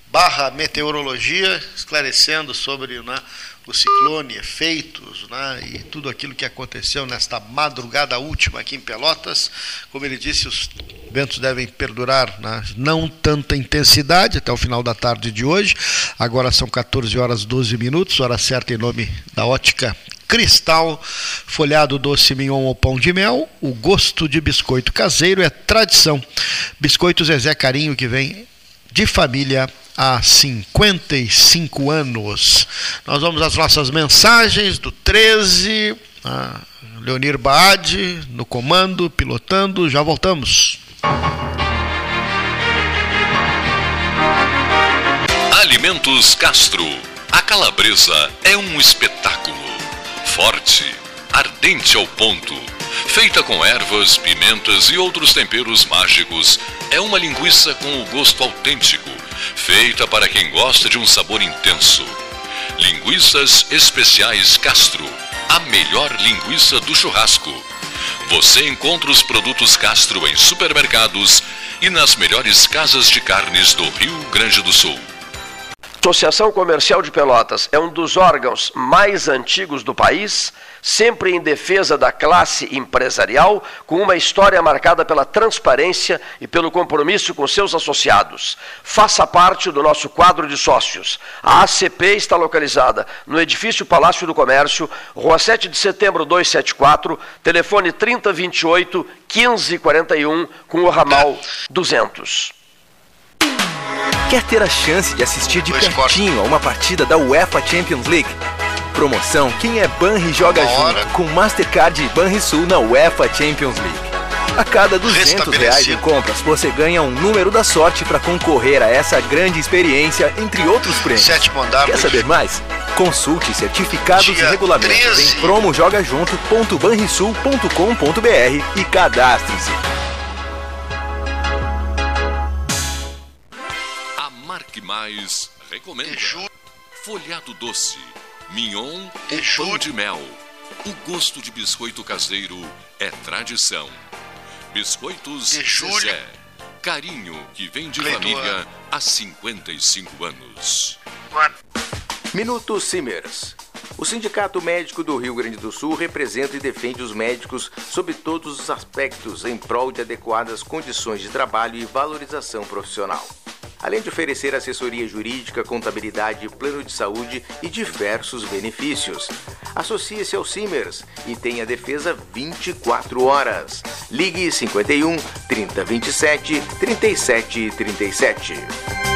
[SPEAKER 1] barra meteorologia, esclarecendo sobre né, o ciclone, efeitos né, e tudo aquilo que aconteceu nesta madrugada última aqui em Pelotas. Como ele disse, os ventos devem perdurar né, não tanta intensidade até o final da tarde de hoje. Agora são 14 horas 12 minutos, hora certa em nome da ótica Cristal, folhado doce mignon ou pão de mel. O gosto de biscoito caseiro é tradição. Biscoito Zezé Carinho que vem de família há 55 anos. Nós vamos às nossas mensagens do 13. Ah, Leonir Baade no comando, pilotando. Já voltamos.
[SPEAKER 6] Alimentos Castro A calabresa é um espetáculo. Forte, ardente ao ponto. Feita com ervas, pimentas e outros temperos mágicos, é uma linguiça com o gosto autêntico, feita para quem gosta de um sabor intenso. Linguiças Especiais Castro, a melhor linguiça do churrasco. Você encontra os produtos Castro em supermercados e nas melhores casas de carnes do Rio Grande do Sul.
[SPEAKER 7] Associação Comercial de Pelotas é um dos órgãos mais antigos do país, sempre em defesa da classe empresarial, com uma história marcada pela transparência e pelo compromisso com seus associados. Faça parte do nosso quadro de sócios. A ACP está localizada no edifício Palácio do Comércio, Rua 7 de Setembro 274, telefone 3028 1541, com o ramal 200.
[SPEAKER 8] Quer ter a chance de assistir de pertinho a uma partida da UEFA Champions League? Promoção Quem é Banri joga junto com Mastercard e Banrisul na UEFA Champions League. A cada 200 reais em compras, você ganha um número da sorte para concorrer a essa grande experiência, entre outros prêmios.
[SPEAKER 1] Andar.
[SPEAKER 8] Quer saber mais? Consulte certificados e regulamentos 13. em promojogajunto.banrisul.com.br e cadastre-se.
[SPEAKER 6] Marque Mais recomenda. Folhado doce, mignon e pão de mel. O gosto de biscoito caseiro é tradição. Biscoitos Zezé. Carinho que vem de família há 55 anos.
[SPEAKER 9] Minuto Simers. O Sindicato Médico do Rio Grande do Sul representa e defende os médicos sob todos os aspectos em prol de adequadas condições de trabalho e valorização profissional além de oferecer assessoria jurídica, contabilidade, plano de saúde e diversos benefícios. Associe-se ao Simers e tenha defesa 24 horas. Ligue 51 3027 3737.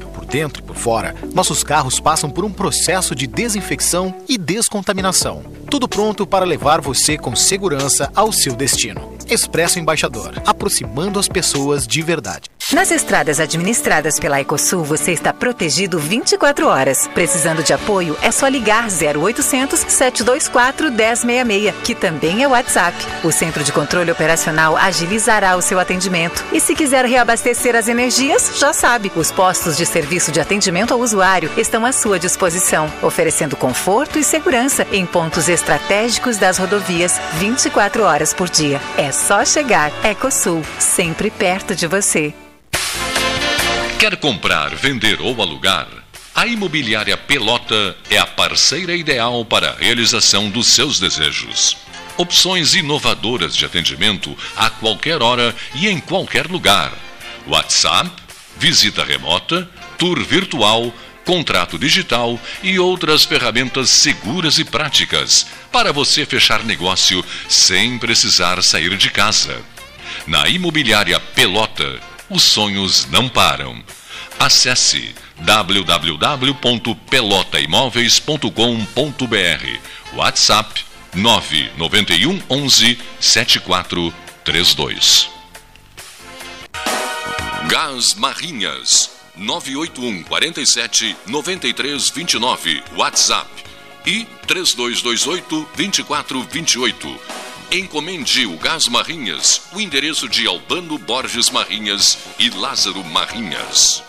[SPEAKER 10] Dentro e por fora, nossos carros passam por um processo de desinfecção e descontaminação. Tudo pronto para levar você com segurança ao seu destino. Expresso Embaixador, aproximando as pessoas de verdade.
[SPEAKER 11] Nas estradas administradas pela Ecosul, você está protegido 24 horas. Precisando de apoio, é só ligar 0800 724 1066, que também é WhatsApp. O Centro de Controle Operacional agilizará o seu atendimento. E se quiser reabastecer as energias, já sabe, os postos de serviço de atendimento ao usuário estão à sua disposição, oferecendo conforto e segurança em pontos estratégicos das rodovias 24 horas por dia. É só chegar. Ecosul, sempre perto de você.
[SPEAKER 6] Quer comprar, vender ou alugar? A Imobiliária Pelota é a parceira ideal para a realização dos seus desejos. Opções inovadoras de atendimento a qualquer hora e em qualquer lugar. WhatsApp, visita remota, tour virtual, contrato digital e outras ferramentas seguras e práticas para você fechar negócio sem precisar sair de casa. Na Imobiliária Pelota, os sonhos não param. Acesse www.pelotaimoveis.com.br WhatsApp 991 11 7432 Gás Marinhas 981 47 93 29 WhatsApp. E 3228 2428 Encomende o Gás Marrinhas, o endereço de Albano Borges Marrinhas e Lázaro Marrinhas.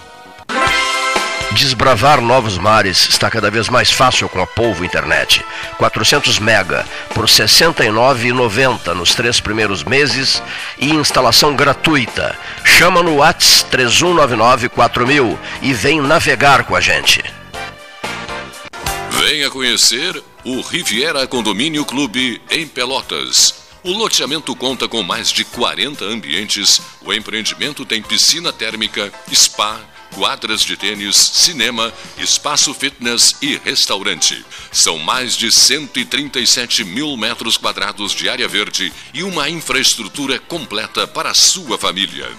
[SPEAKER 7] Desbravar novos mares está cada vez mais fácil com a Polvo Internet. 400 mega por R$ 69,90 nos três primeiros meses e instalação gratuita. Chama no Whats 31994000 e vem navegar com a gente.
[SPEAKER 6] Venha conhecer o Riviera Condomínio Clube em Pelotas. O loteamento conta com mais de 40 ambientes. O empreendimento tem piscina térmica, spa, quadras de tênis, cinema, espaço fitness e restaurante. São mais de 137 mil metros quadrados de área verde e uma infraestrutura completa para a sua família.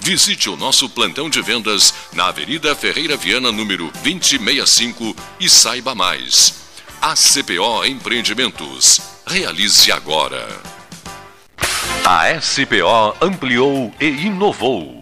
[SPEAKER 6] Visite o nosso plantão de vendas na Avenida Ferreira Viana, número 2065 e saiba mais. ACPO Empreendimentos. Realize agora. A SPO ampliou e inovou.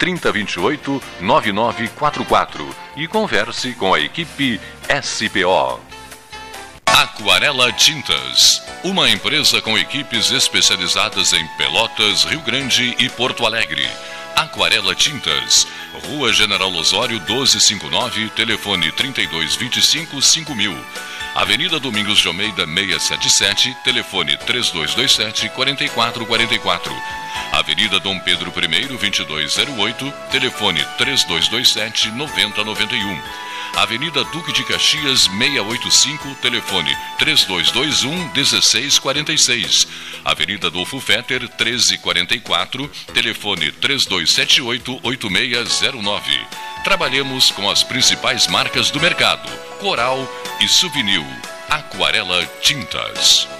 [SPEAKER 6] 3028 9944 e converse com a equipe SPO. Aquarela Tintas, uma empresa com equipes especializadas em Pelotas, Rio Grande e Porto Alegre. Aquarela Tintas, Rua General Osório 1259, telefone 3225 5000. Avenida Domingos de Almeida 677, telefone 3227 4444. Avenida Dom Pedro I 2208, telefone 3227 9091. Avenida Duque de Caxias 685, telefone 3221 1646. Avenida Adolfo Fetter 1344, telefone 3278 8609. Trabalhamos com as principais marcas do mercado: Coral e Souvenir. Aquarela Tintas.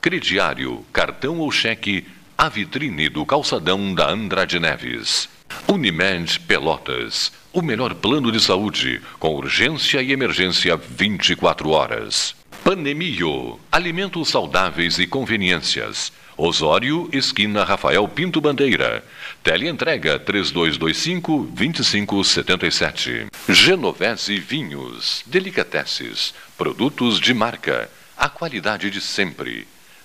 [SPEAKER 6] crediário, cartão ou cheque a vitrine do calçadão da Andrade Neves. Unimed Pelotas, o melhor plano de saúde, com urgência e emergência 24 horas. Panemio, alimentos saudáveis e conveniências. Osório, esquina Rafael Pinto Bandeira. Teleentrega 3225-2577. Genovese Vinhos, Delicateces, produtos de marca, a qualidade de sempre.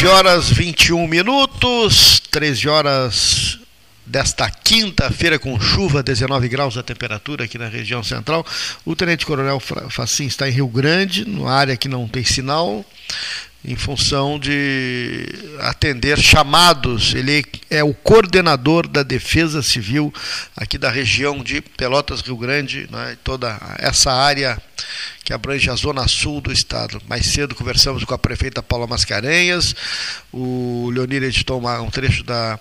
[SPEAKER 1] 13 horas 21 minutos, 13 horas desta quinta-feira com chuva, 19 graus a temperatura aqui na região central. O Tenente Coronel Facim está em Rio Grande, numa área que não tem sinal, em função de atender chamados. Ele é o coordenador da Defesa Civil aqui da região de Pelotas, Rio Grande, né, toda essa área que abrange a zona sul do estado. Mais cedo conversamos com a prefeita Paula Mascarenhas, o Leonir editou uma, um trecho da,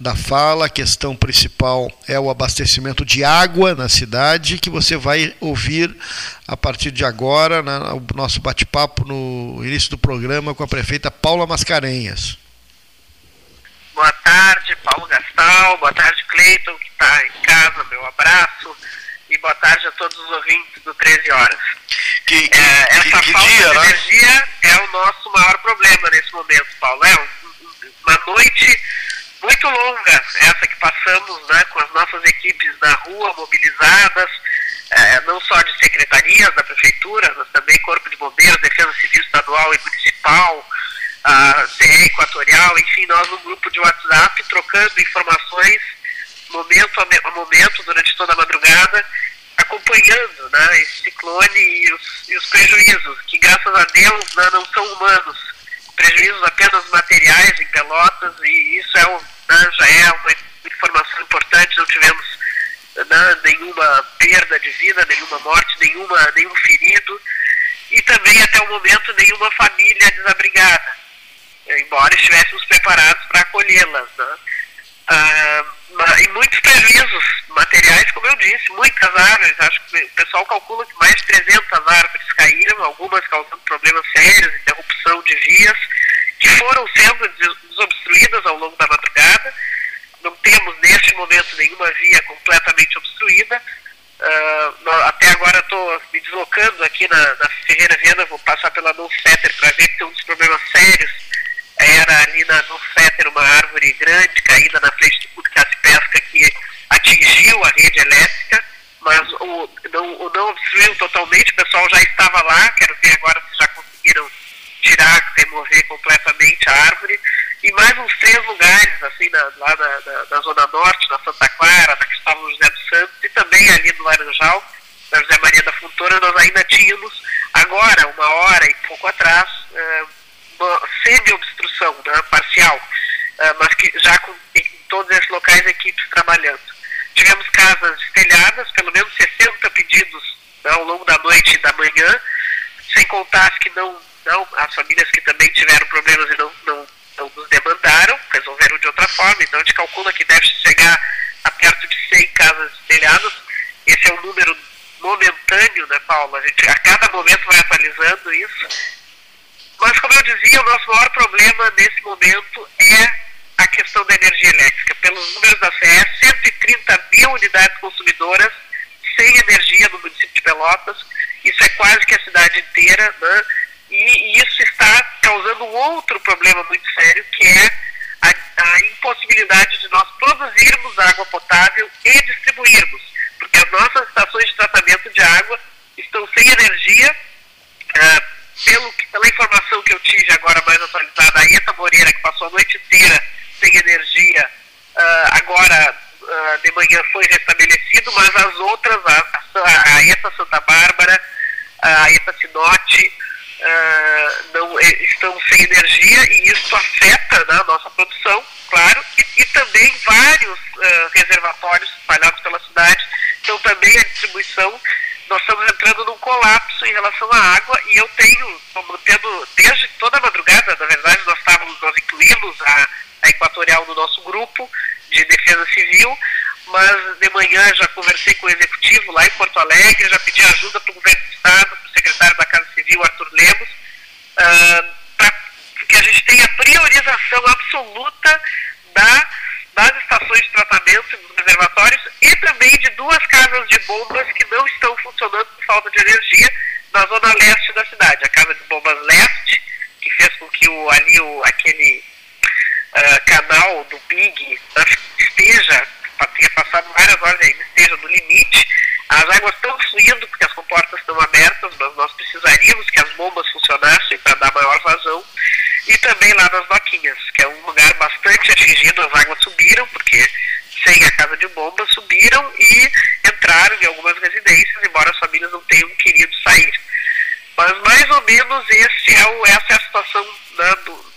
[SPEAKER 1] da fala, a questão principal é o abastecimento de água na cidade, que você vai ouvir a partir de agora, né, o nosso bate-papo no início do programa com a prefeita Paula Mascarenhas.
[SPEAKER 2] Boa tarde, Paulo Gastal, boa tarde, Cleiton, que está em casa, meu abraço e boa tarde a todos os ouvintes do 13 Horas. Que, que, é, essa que, falta dia, de né? energia é o nosso maior problema nesse momento, Paulo. É uma noite muito longa, essa que passamos né, com as nossas equipes na rua, mobilizadas, é, não só de secretarias da prefeitura, mas também Corpo de Bombeiros, Defesa Civil Estadual e Municipal, a CE Equatorial, enfim, nós no grupo de WhatsApp trocando informações momento a momento durante toda a madrugada, acompanhando né, esse ciclone e os, e os prejuízos, que graças a Deus né, não são humanos, prejuízos apenas materiais em Pelotas, e isso é um, né, já é uma informação importante, não tivemos né, nenhuma perda de vida, nenhuma morte, nenhuma, nenhum ferido, e também até o momento nenhuma família desabrigada, embora estivéssemos preparados para acolhê-las. Né. Ah, e muitos prejuízos materiais, como eu disse, muitas árvores, acho que o pessoal calcula que mais de 300 árvores caíram, algumas causando problemas sérios, interrupção de vias, que foram sendo desobstruídas ao longo da madrugada. Não temos neste momento nenhuma via completamente obstruída. Uh, até agora estou me deslocando aqui na, na Ferreira Viana, vou passar pela Nulfetter para ver que tem uns problemas sérios. Era ali na Nulfetter uma árvore grande caída na frente do Cudicas Pesca que atingiu a rede elétrica, mas o, não, o não obstruiu totalmente, o pessoal já estava lá, quero ver agora se já conseguiram tirar, remover completamente a árvore, e mais uns três lugares, assim, na, lá na, na, na, Zona Norte, na Santa Clara, na Cristóvão José dos Santos, e também ali no Laranjal, na José Maria da Fontoura, nós ainda tínhamos, agora, uma hora e pouco atrás, eh, uma semi-obstrução, né, parcial, eh, mas que já com em todos esses locais equipes trabalhando. Tivemos casas telhadas, pelo menos 60 pedidos né, ao longo da noite e da manhã, sem contar as que não não, as famílias que também tiveram problemas e não, não, não nos demandaram, resolveram de outra forma, então a gente calcula que deve chegar a perto de 100 casas telhadas. Esse é o número momentâneo, né, Paulo? A, gente, a cada momento vai atualizando isso. Dizia, o nosso maior problema nesse momento é a questão da energia elétrica. Pelos números da CE, 130 mil unidades consumidoras sem energia no município de Pelotas. Isso é quase que a cidade inteira, né? E isso está causando outro problema muito sério, que é a, a impossibilidade de nós produzirmos água potável e distribuirmos, porque as nossas estações de tratamento de água estão sem energia. Ah, pelo, pela informação que eu tive agora mais atualizada, a Eta Moreira, que passou a noite inteira sem energia, uh, agora uh, de manhã foi restabelecido, mas as outras, a, a, a ETA Santa Bárbara, a ETA Sinote, uh, não, é, estão sem energia e isso afeta né, a nossa produção, claro, e, e também vários reservatórios espalhados pela cidade, então também a distribuição, nós estamos entrando num colapso em relação à água e eu tenho, mantendo desde toda a madrugada, na verdade nós estávamos, nós incluímos a, a Equatorial no nosso grupo de defesa civil, mas de manhã já conversei com o executivo lá em Porto Alegre, já pedi ajuda para o governo do Estado, para o secretário da Casa Civil, Arthur Lemos, uh, para que a gente tenha priorização absoluta da, das estações de tratamento dos reservatórios e também de duas casas de bombas que não estão funcionando por falta de energia na zona leste da cidade. A casa de bombas leste, que fez com que o, ali o, aquele uh, canal do Big esteja tenha passado várias horas ainda esteja no limite. As águas estão fluindo porque as comportas estão abertas, mas nós precisaríamos que as bombas funcionassem para dar maior vazão. E também lá nas Doquinhas, que é um lugar bastante atingido, as águas subiram, porque sem a casa de bombas subiram e entraram em algumas residências, embora as famílias não tenham querido sair. Mas mais ou menos esse é o, essa é a situação né, do,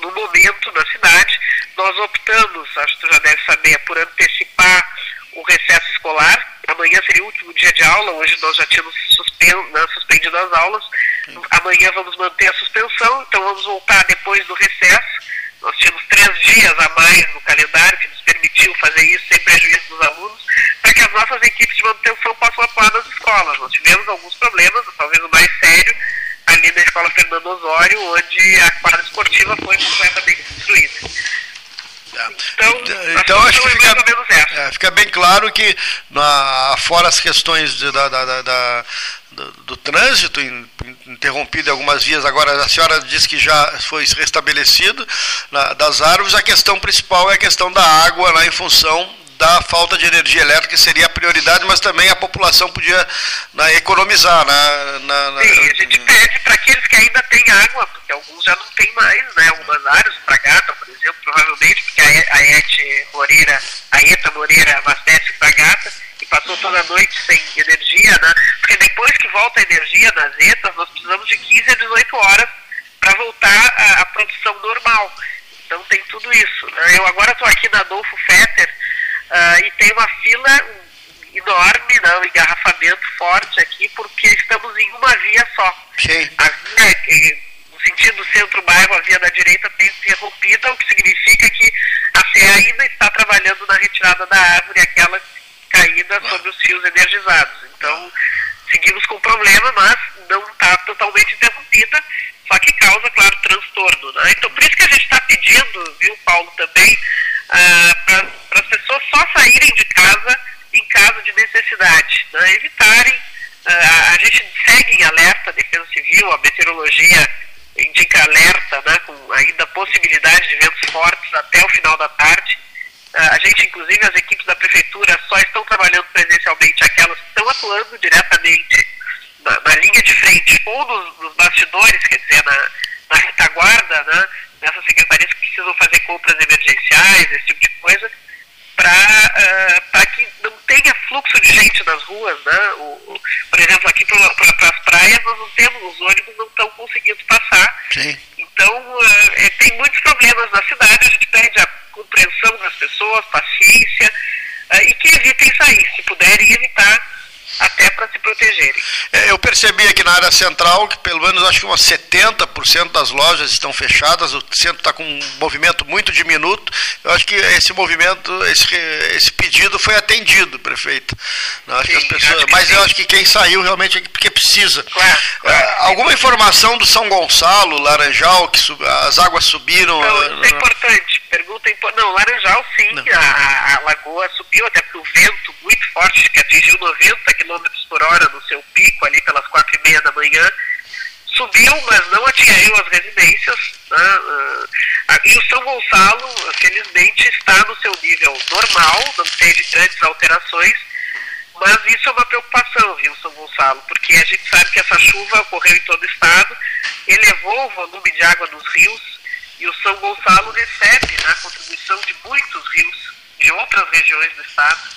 [SPEAKER 2] no momento na cidade. Nós optamos, acho que tu já deve saber, por antecipar o recesso escolar. Amanhã seria o último dia de aula, hoje nós já tínhamos suspen né, suspendido as aulas. Amanhã vamos manter a suspensão, então vamos voltar depois do recesso. Nós tínhamos três dias a mais no calendário que nos permitiu fazer isso sem prejuízo dos alunos, para que as nossas equipes de manutenção possam atuar nas escolas. Nós tivemos alguns problemas, talvez o mais sério, ali na Escola Fernando Osório, onde a quadra esportiva foi completamente destruída.
[SPEAKER 1] Então, então acho que fica, é, fica, bem claro que na, fora as questões de, da, da, da, do, do trânsito, in, interrompido algumas vias, agora a senhora disse que já foi restabelecido na, das árvores, a questão principal é a questão da água lá em função da falta de energia elétrica, que seria a prioridade, mas também a população podia né, economizar.
[SPEAKER 2] Né, na, na, Sim, a gente pede para aqueles que ainda têm água, porque alguns já não têm mais, né? Algumas áreas, para Gata, por exemplo, provavelmente, porque a, a Moreira, a ETA Moreira abastece para Gata e passou toda a noite sem energia, né? Porque depois que volta a energia nas ETAs, precisamos de 15 a 18 horas para voltar à produção normal. Então tem tudo isso. Né? Eu agora estou aqui na Adolfo Fetter, Uh, e tem uma fila enorme, não, um engarrafamento forte aqui, porque estamos em uma via só.
[SPEAKER 1] Sim.
[SPEAKER 2] A via, no sentido centro-bairro, a via da direita tem interrompida, o que significa que a CE ainda está trabalhando na retirada da árvore, aquela caída sobre os fios energizados. Então, seguimos com problema, mas não está totalmente interrompida, só que causa, claro, transtorno. Né? Então, por isso que a gente está pedindo, viu, Paulo, também, ah, para as pessoas só saírem de casa em caso de necessidade, né? evitarem. Uh, a gente segue em alerta, a Defesa Civil, a meteorologia indica alerta, né, com ainda possibilidade de ventos fortes até o final da tarde. Uh, a gente, inclusive, as equipes da prefeitura só estão trabalhando presencialmente aquelas que estão atuando diretamente na, na linha de frente ou nos, nos bastidores, quer dizer, na, na retaguarda, né, nessas secretarias que precisam fazer compras emergenciais, esse tipo de coisa, para uh, eh, que não tenha fluxo de gente nas ruas. Né? O, o por exemplo, aqui para pra, as praias nós não temos, os ônibus não estão conseguindo passar.
[SPEAKER 1] Sim.
[SPEAKER 2] Então, uh, tem muitos problemas na cidade, a gente pede a compreensão das pessoas, paciência, uh, e que evitem sair, se puderem evitar até para se protegerem.
[SPEAKER 1] É, eu percebi aqui na área central que pelo menos acho que umas 70% das lojas estão fechadas, o centro está com um movimento muito diminuto. Eu acho que esse movimento, esse, esse pedido foi atendido, prefeito. Não, acho sim, que as pessoas, mas sim. eu acho que quem saiu realmente é porque precisa.
[SPEAKER 2] Claro, claro.
[SPEAKER 1] É, alguma informação do São Gonçalo, Laranjal, que sub, as águas subiram?
[SPEAKER 2] Não, isso é importante. Pergunta importante. Não, Laranjal sim, a, a, lagoa subiu, até porque o vento muito forte que atingiu 90 km por hora no seu pico, ali pelas quatro e meia da manhã, subiu, mas não atingiu as residências. Né? Ah, e o São Gonçalo, felizmente, está no seu nível normal, não teve grandes alterações, mas isso é uma preocupação, viu, São Gonçalo, porque a gente sabe que essa chuva ocorreu em todo o estado, elevou o volume de água nos rios, e o São Gonçalo recebe né, a contribuição de muitos rios de outras regiões do estado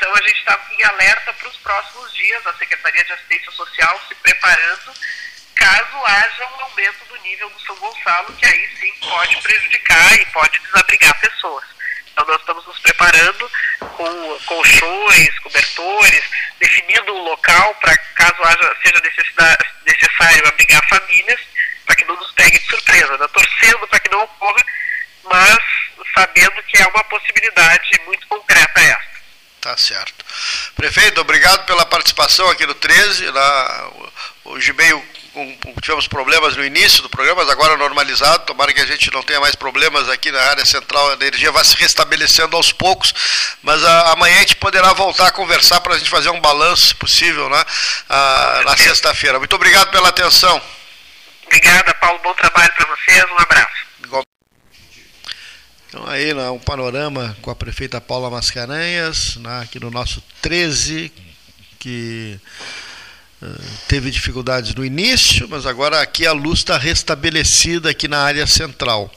[SPEAKER 2] então a gente está em alerta para os próximos dias, a Secretaria de Assistência Social se preparando caso haja um aumento do nível do São Gonçalo, que aí sim pode prejudicar e pode desabrigar pessoas. Então nós estamos nos preparando com colchões, cobertores, definindo um local para caso haja, seja necessário abrigar famílias, para que não nos pegue de surpresa, né? torcendo para que não ocorra, mas sabendo que é uma possibilidade muito concreta essa.
[SPEAKER 1] Tá certo. Prefeito, obrigado pela participação aqui no 13. Lá, hoje meio tivemos problemas no início do programa, mas agora normalizado. Tomara que a gente não tenha mais problemas aqui na área central. A energia vai se restabelecendo aos poucos, mas a, amanhã a gente poderá voltar a conversar para a gente fazer um balanço, se possível, né, a, na sexta-feira. Muito obrigado pela atenção.
[SPEAKER 2] Obrigada, Paulo. Bom trabalho para vocês. Um abraço.
[SPEAKER 1] Então aí né, um panorama com a prefeita Paula Mascarenhas, né, aqui no nosso 13, que teve dificuldades no início, mas agora aqui a luz está restabelecida aqui na área central.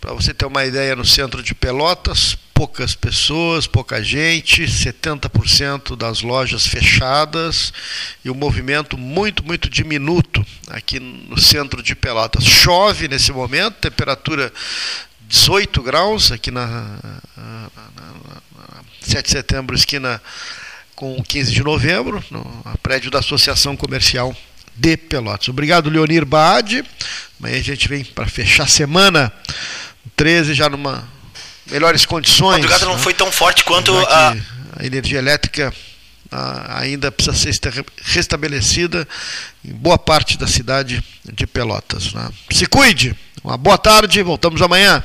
[SPEAKER 1] Para você ter uma ideia, no centro de Pelotas, poucas pessoas, pouca gente, 70% das lojas fechadas e o um movimento muito, muito diminuto aqui no centro de Pelotas. Chove nesse momento, temperatura 18 graus aqui na, na, na, na 7 de setembro, esquina com 15 de novembro, no prédio da Associação Comercial de Pelotas. Obrigado, Leonir Baade. Amanhã a gente vem para fechar a semana 13 já numa melhores condições. A
[SPEAKER 3] madrugada não né? foi tão forte quanto a...
[SPEAKER 1] a energia elétrica ainda precisa ser restabelecida em boa parte da cidade de Pelotas. Né? Se cuide. Uma boa tarde, voltamos amanhã.